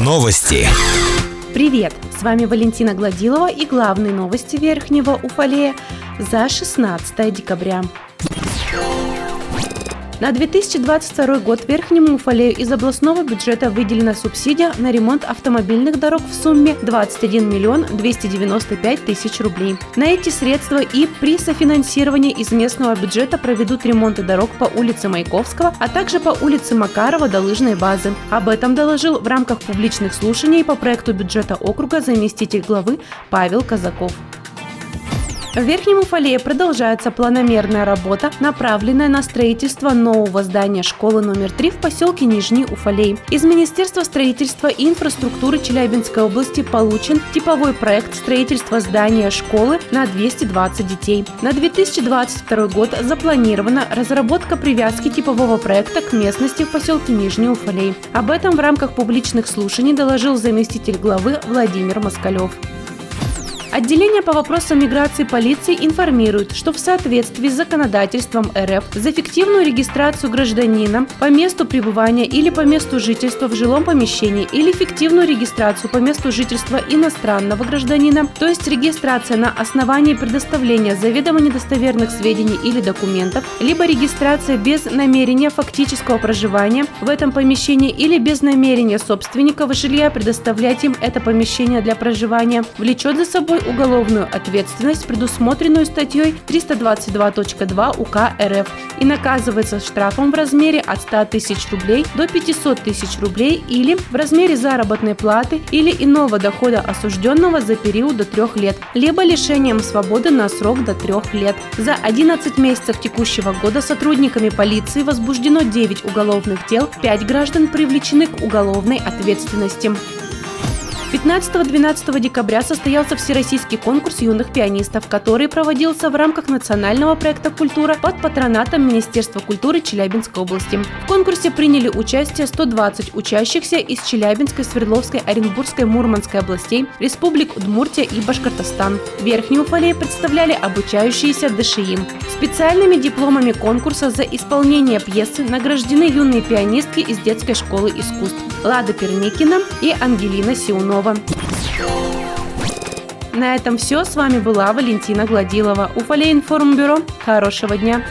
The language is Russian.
Новости. Привет! С вами Валентина Гладилова и главные новости Верхнего Уфалея за 16 декабря. На 2022 год Верхнему Уфалею из областного бюджета выделена субсидия на ремонт автомобильных дорог в сумме 21 миллион 295 тысяч рублей. На эти средства и при софинансировании из местного бюджета проведут ремонты дорог по улице Маяковского, а также по улице Макарова до лыжной базы. Об этом доложил в рамках публичных слушаний по проекту бюджета округа заместитель главы Павел Казаков. В Верхнем Уфалее продолжается планомерная работа, направленная на строительство нового здания школы номер 3 в поселке Нижний Уфалей. Из Министерства строительства и инфраструктуры Челябинской области получен типовой проект строительства здания школы на 220 детей. На 2022 год запланирована разработка привязки типового проекта к местности в поселке Нижний Уфалей. Об этом в рамках публичных слушаний доложил заместитель главы Владимир Москалев. Отделение по вопросам миграции полиции информирует, что в соответствии с законодательством РФ за фиктивную регистрацию гражданина по месту пребывания или по месту жительства в жилом помещении или фиктивную регистрацию по месту жительства иностранного гражданина, то есть регистрация на основании предоставления заведомо недостоверных сведений или документов, либо регистрация без намерения фактического проживания в этом помещении или без намерения собственника жилья предоставлять им это помещение для проживания, влечет за собой собой уголовную ответственность, предусмотренную статьей 322.2 УК РФ и наказывается штрафом в размере от 100 тысяч рублей до 500 тысяч рублей или в размере заработной платы или иного дохода осужденного за период до трех лет, либо лишением свободы на срок до трех лет. За 11 месяцев текущего года сотрудниками полиции возбуждено 9 уголовных дел, 5 граждан привлечены к уголовной ответственности. 15-12 декабря состоялся всероссийский конкурс юных пианистов, который проводился в рамках национального проекта «Культура» под патронатом Министерства культуры Челябинской области. В конкурсе приняли участие 120 учащихся из Челябинской, Свердловской, Оренбургской, Мурманской областей, республик Удмуртия и Башкортостан. Верхнюю Уфалей представляли обучающиеся ДШИ. Специальными дипломами конкурса за исполнение пьесы награждены юные пианистки из детской школы искусств Лада Перникина и Ангелина Сиунова. Иванова. На этом все. С вами была Валентина Гладилова. Уфалей информбюро. Хорошего дня.